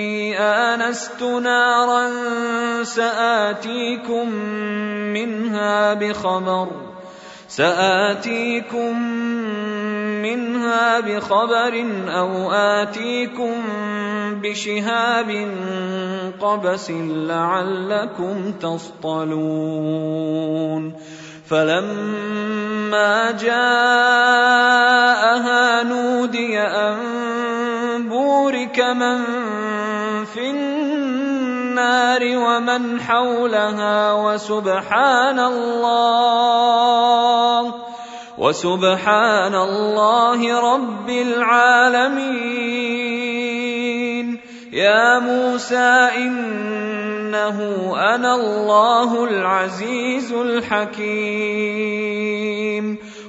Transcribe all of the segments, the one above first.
إني آنست نارا سآتيكم منها بخبر سآتيكم منها بخبر أو آتيكم بشهاب قبس لعلكم تصطلون. فلما جاءها نودي أن بورك من النار ومن حولها وسبحان الله وسبحان الله رب العالمين. يا موسى إنه أنا الله العزيز الحكيم.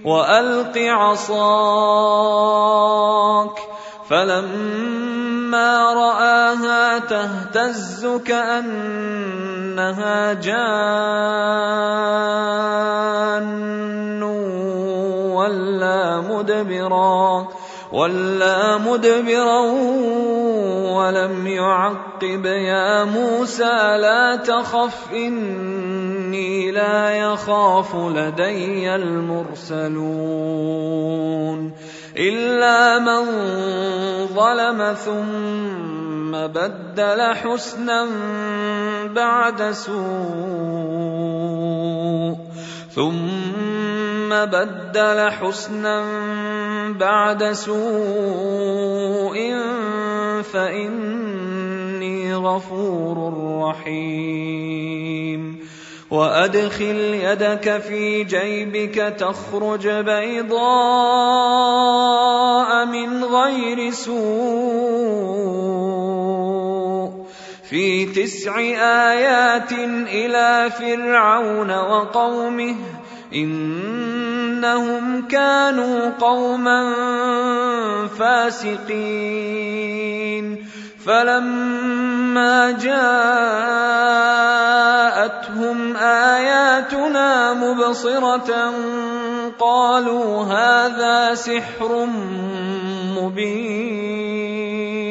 وألق عصاك فلما رآها تهتز كأنها جان ولا مدبرا ولا مدبرا ولم يعقب يا موسى لا تخف اني لا يخاف لدي المرسلون الا من ظلم ثم بدل حسنا بعد سوء ثم بدل حسنا بعد سوء فاني غفور رحيم وادخل يدك في جيبك تخرج بيضاء من غير سوء في تسع آيات إلى فرعون وقومه إنهم كانوا قوما فاسقين. فلما جاءتهم آياتنا مبصرة قالوا هذا سحر مبين.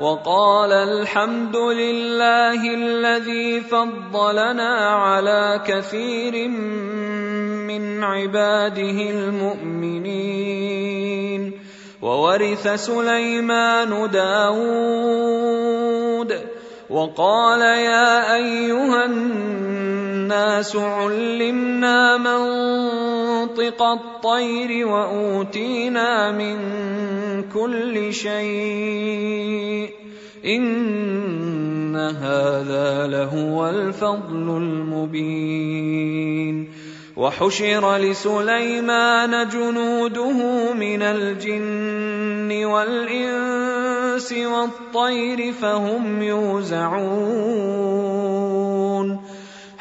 وقال الحمد لله الذي فضلنا على كثير من عباده المؤمنين. وورث سليمان داود. وقال يا أيها الناس علمنا منطق الطير وأوتينا من كل شيء. إن هذا لهو الفضل المبين. وحشر لسليمان جنوده من الجن والإنس والطير فهم يوزعون.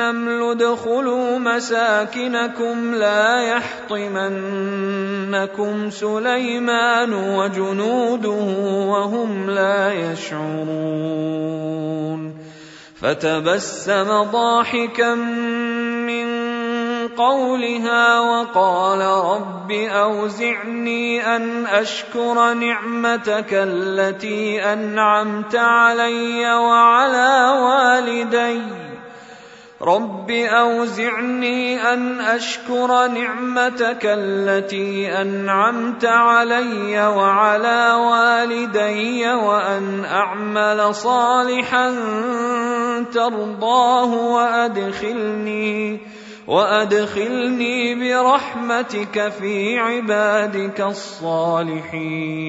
ادخلوا مساكنكم لا يحطمنكم سليمان وجنوده وهم لا يشعرون. فتبسم ضاحكا من قولها وقال رب أوزعني أن أشكر نعمتك التي أنعمت علي وعلى والدي. رب اوزعني ان اشكر نعمتك التي انعمت علي وعلى والدي وان اعمل صالحا ترضاه وادخلني وادخلني برحمتك في عبادك الصالحين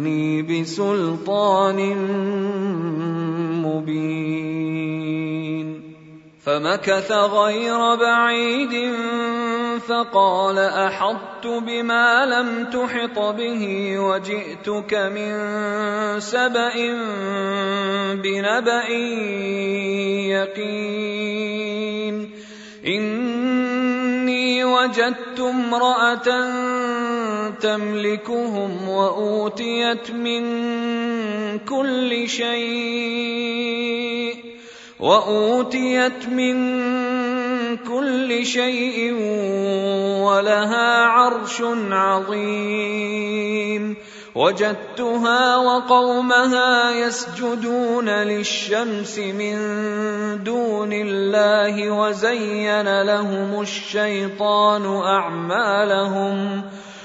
ليأتيني بسلطان مبين فمكث غير بعيد فقال أحطت بما لم تحط به وجئتك من سبأ بنبأ يقين إني وجدت امرأة تملكهم وأوتيت من كل شيء وأوتيت من كل شيء ولها عرش عظيم. وجدتها وقومها يسجدون للشمس من دون الله وزين لهم الشيطان أعمالهم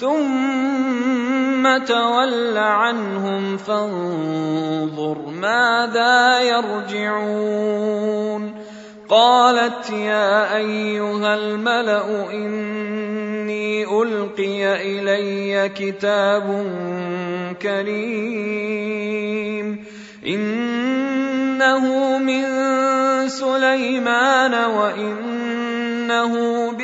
ثم تول عنهم فانظر ماذا يرجعون قالت يا ايها الملا اني القي الي كتاب كريم انه من سليمان وانه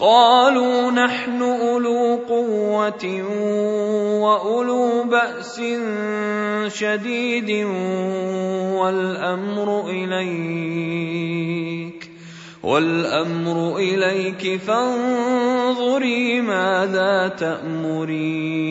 قالوا نحن أولو قوة وأولو بأس شديد والأمر إليك والأمر إليك فانظري ماذا تأمرين.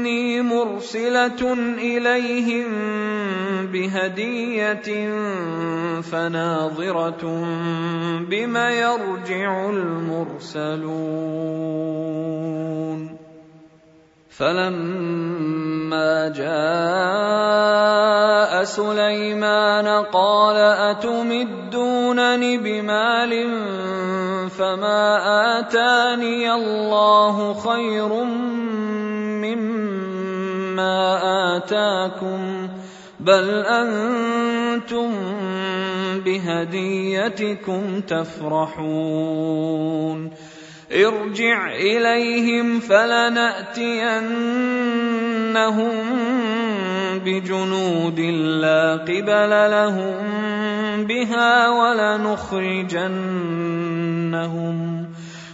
واني مرسلة إليهم بهدية فناظرة بم يرجع المرسلون. فلما جاء سليمان قال أتمدونني بمال فما آتاني الله خير مما آتاكم بل أنتم بهديتكم تفرحون. ارجع إليهم فلنأتينهم بجنود لا قبل لهم بها ولنخرجنهم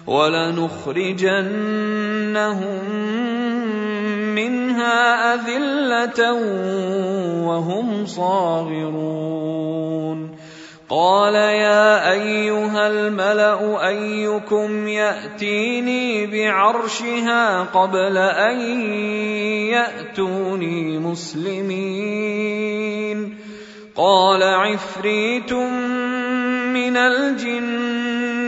ولنخرجنهم منها أذلة وهم صاغرون. قال يا أيها الملأ أيكم يأتيني بعرشها قبل أن يأتوني مسلمين. قال عفريت من الجن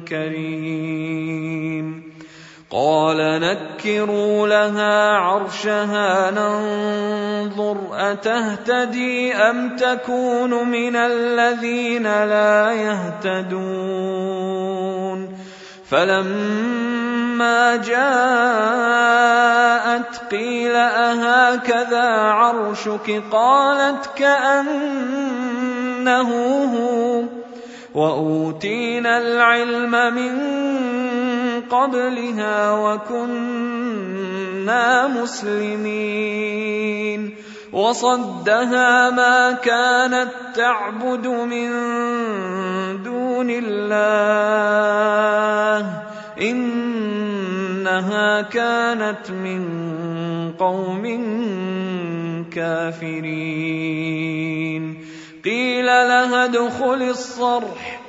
كريم. قال نكروا لها عرشها ننظر أتهتدي أم تكون من الذين لا يهتدون. فلما جاءت قيل أهكذا عرشك؟ قالت كأنه هو. وأوتينا العلم من قبلها وكنا مسلمين. وصدها ما كانت تعبد من دون الله. إنها كانت من قوم كافرين. قيل لها ادخل الصرح.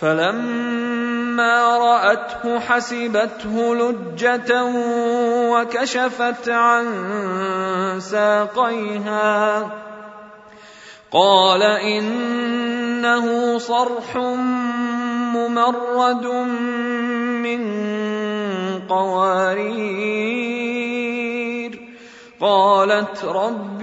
فلما رأته حسبته لجة وكشفت عن ساقيها. قال إنه صرح ممرد من قوارير. قالت رب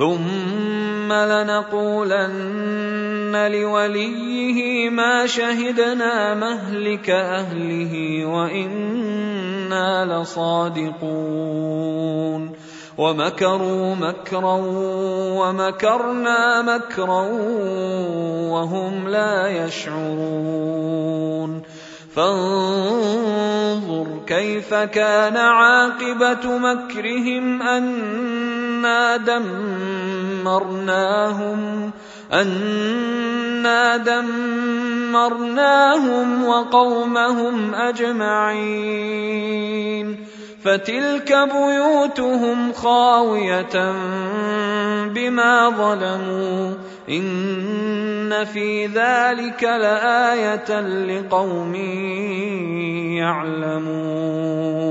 ثم لنقولن لوليه ما شهدنا مهلك اهله وأنا لصادقون ومكروا مكرا ومكرنا مكرا وهم لا يشعرون فانظر كيف كان عاقبه مكرهم انا دمرناهم انا دمرناهم وقومهم اجمعين. فتلك بيوتهم خاويه بما ظلموا. ان في ذلك لايه لقوم يعلمون.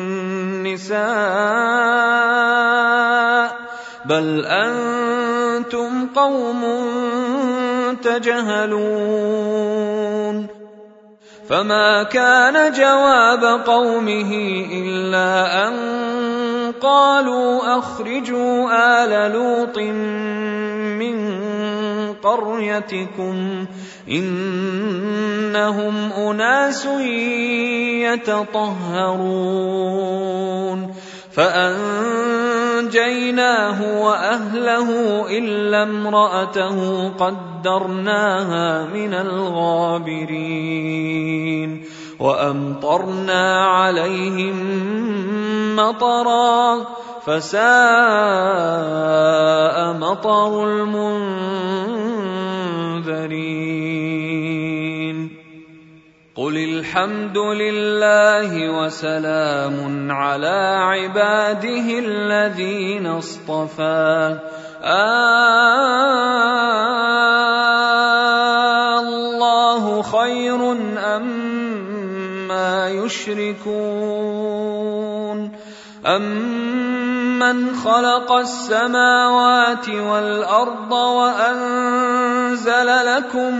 النساء بل أنتم قوم تجهلون فما كان جواب قومه إلا أن قالوا أخرجوا آل لوط من قريتكم إنهم أناس يتطهرون فأنجيناه وأهله إلا امرأته قدرناها من الغابرين وأمطرنا عليهم مطرا فساء مطر المنذرين. قل الحمد لله وسلام على عباده الذين اصطفى. الله خير أما يشركون. أمن خلق السماوات والأرض وأنزل لكم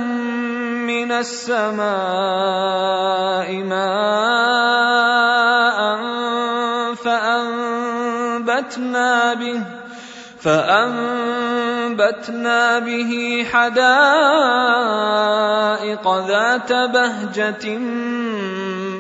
من السماء ماء فأنبتنا به فأنبتنا به حدائق ذات بهجة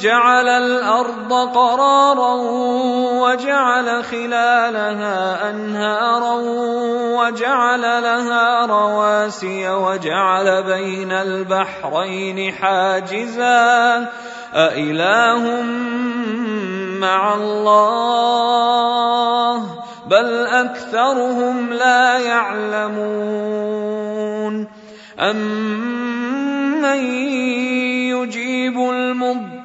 جعل الأرض قرارا وجعل خلالها أنهارا وجعل لها رواسي وجعل بين البحرين حاجزا. أإله مع الله؟ بل أكثرهم لا يعلمون. أمن يجيب المضطر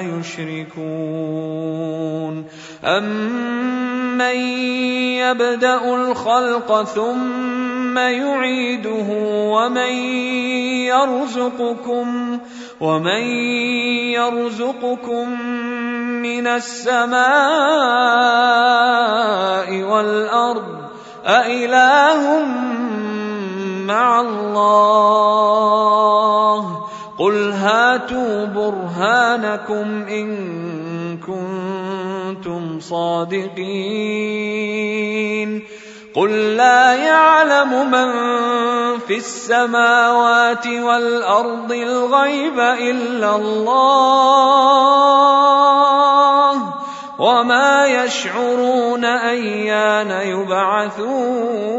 يشركون. أمن يبدأ الخلق ثم يعيده ومن يرزقكم ومن يرزقكم من السماء والأرض أإله مع الله. قل هاتوا برهانكم إن كنتم صادقين قل لا يعلم من في السماوات والارض الغيب الا الله وما يشعرون ايان يبعثون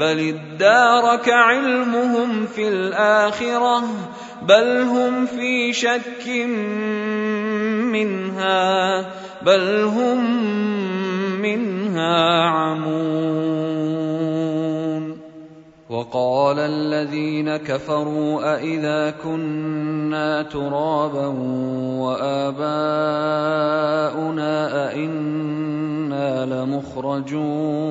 بل ادارك علمهم في الاخره بل هم في شك منها بل هم منها عمون وقال الذين كفروا أإذا كنا ترابا وآباؤنا أئنا لمخرجون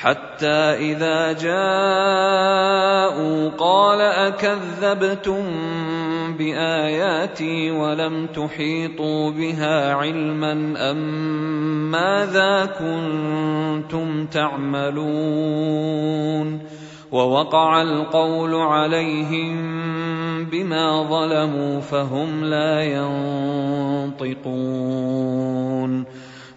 حتى إذا جاءوا قال أكذبتم بآياتي ولم تحيطوا بها علما أم ماذا كنتم تعملون ووقع القول عليهم بما ظلموا فهم لا ينطقون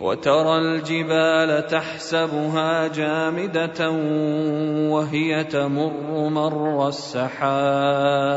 وترى الجبال تحسبها جامدة وهي تمر مر السحاب.